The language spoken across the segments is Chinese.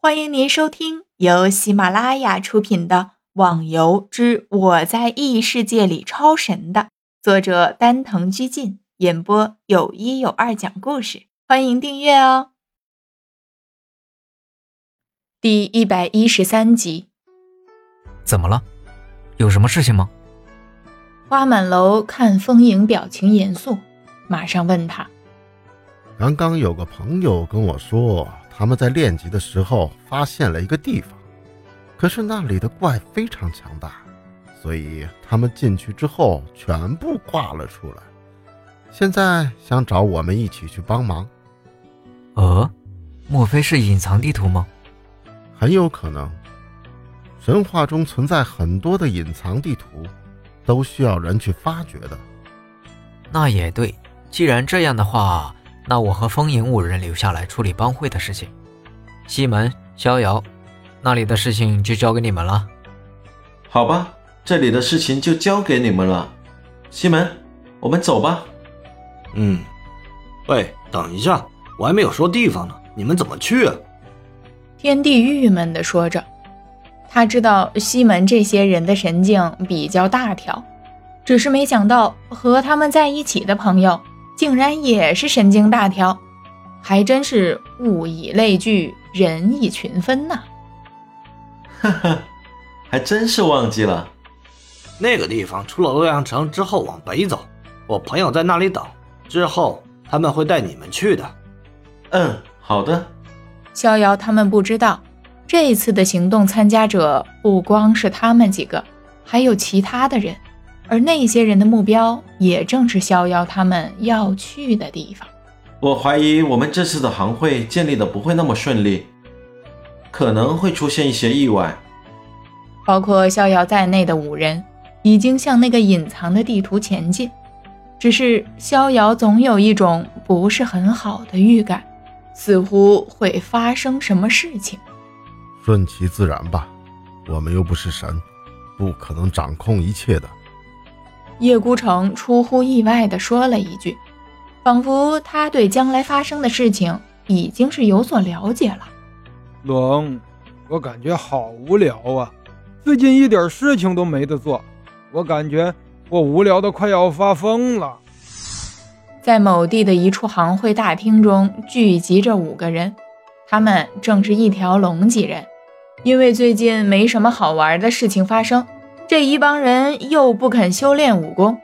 欢迎您收听由喜马拉雅出品的《网游之我在异世界里超神》的作者丹藤居进演播，有一有二讲故事。欢迎订阅哦。第一百一十三集，怎么了？有什么事情吗？花满楼看风影表情严肃，马上问他：“刚刚有个朋友跟我说。”他们在练级的时候发现了一个地方，可是那里的怪非常强大，所以他们进去之后全部挂了出来。现在想找我们一起去帮忙。呃，莫非是隐藏地图吗？很有可能。神话中存在很多的隐藏地图，都需要人去发掘的。那也对，既然这样的话。那我和风影五人留下来处理帮会的事情，西门、逍遥，那里的事情就交给你们了。好吧，这里的事情就交给你们了。西门，我们走吧。嗯，喂，等一下，我还没有说地方呢，你们怎么去啊？天帝郁闷地说着，他知道西门这些人的神经比较大条，只是没想到和他们在一起的朋友。竟然也是神经大条，还真是物以类聚，人以群分呐！哈哈，还真是忘记了，那个地方出了洛阳城之后往北走，我朋友在那里等，之后他们会带你们去的。嗯，好的。逍遥他们不知道，这次的行动参加者不光是他们几个，还有其他的人。而那些人的目标也正是逍遥他们要去的地方。我怀疑我们这次的行会建立的不会那么顺利，可能会出现一些意外。包括逍遥在内的五人已经向那个隐藏的地图前进，只是逍遥总有一种不是很好的预感，似乎会发生什么事情。顺其自然吧，我们又不是神，不可能掌控一切的。叶孤城出乎意外地说了一句，仿佛他对将来发生的事情已经是有所了解了。龙，我感觉好无聊啊，最近一点事情都没得做，我感觉我无聊的快要发疯了。在某地的一处行会大厅中聚集着五个人，他们正是一条龙几人，因为最近没什么好玩的事情发生。这一帮人又不肯修炼武功，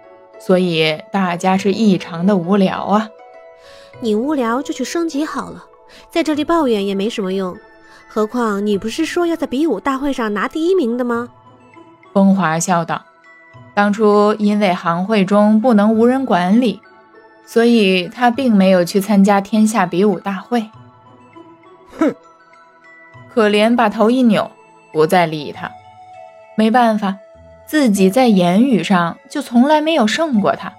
所以大家是异常的无聊啊！你无聊就去升级好了，在这里抱怨也没什么用。何况你不是说要在比武大会上拿第一名的吗？风华笑道：“当初因为行会中不能无人管理，所以他并没有去参加天下比武大会。”哼！可怜把头一扭，不再理他。没办法。自己在言语上就从来没有胜过他，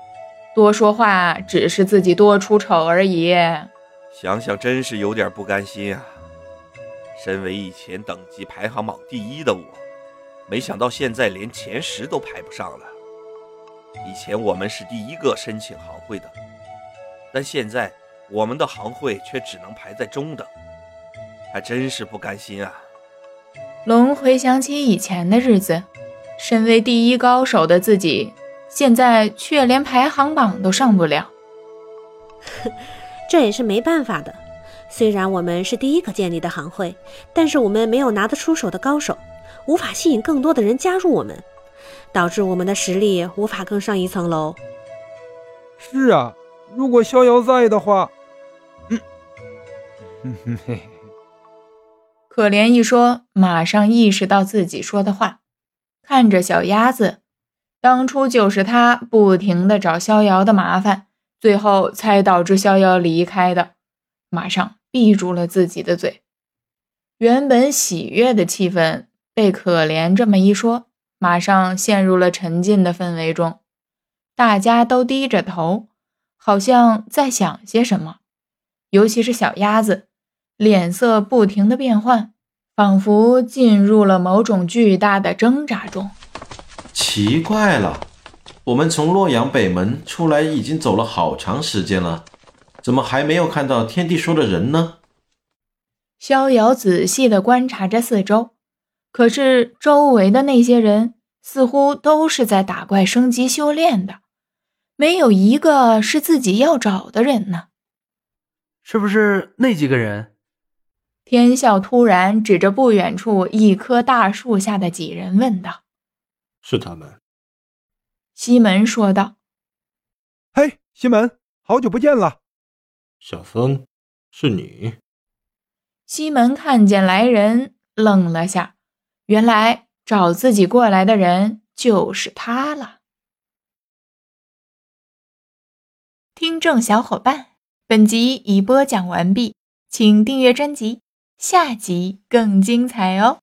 多说话只是自己多出丑而已。想想真是有点不甘心啊！身为以前等级排行榜第一的我，没想到现在连前十都排不上了。以前我们是第一个申请行会的，但现在我们的行会却只能排在中等，还真是不甘心啊！龙回想起以前的日子。身为第一高手的自己，现在却连排行榜都上不了。这也是没办法的。虽然我们是第一个建立的行会，但是我们没有拿得出手的高手，无法吸引更多的人加入我们，导致我们的实力无法更上一层楼。是啊，如果逍遥在的话，嗯，哼哼嘿。可怜一说，马上意识到自己说的话。看着小鸭子，当初就是他不停的找逍遥的麻烦，最后才导致逍遥离开的。马上闭住了自己的嘴，原本喜悦的气氛被可怜这么一说，马上陷入了沉静的氛围中。大家都低着头，好像在想些什么，尤其是小鸭子，脸色不停的变换。仿佛进入了某种巨大的挣扎中。奇怪了，我们从洛阳北门出来已经走了好长时间了，怎么还没有看到天帝说的人呢？逍遥仔细地观察着四周，可是周围的那些人似乎都是在打怪升级修炼的，没有一个是自己要找的人呢。是不是那几个人？天笑突然指着不远处一棵大树下的几人问道：“是他们。”西门说道：“嘿，西门，好久不见了。”小风，是你。西门看见来人，愣了下，原来找自己过来的人就是他了。听众小伙伴，本集已播讲完毕，请订阅专辑，下集更精彩哦。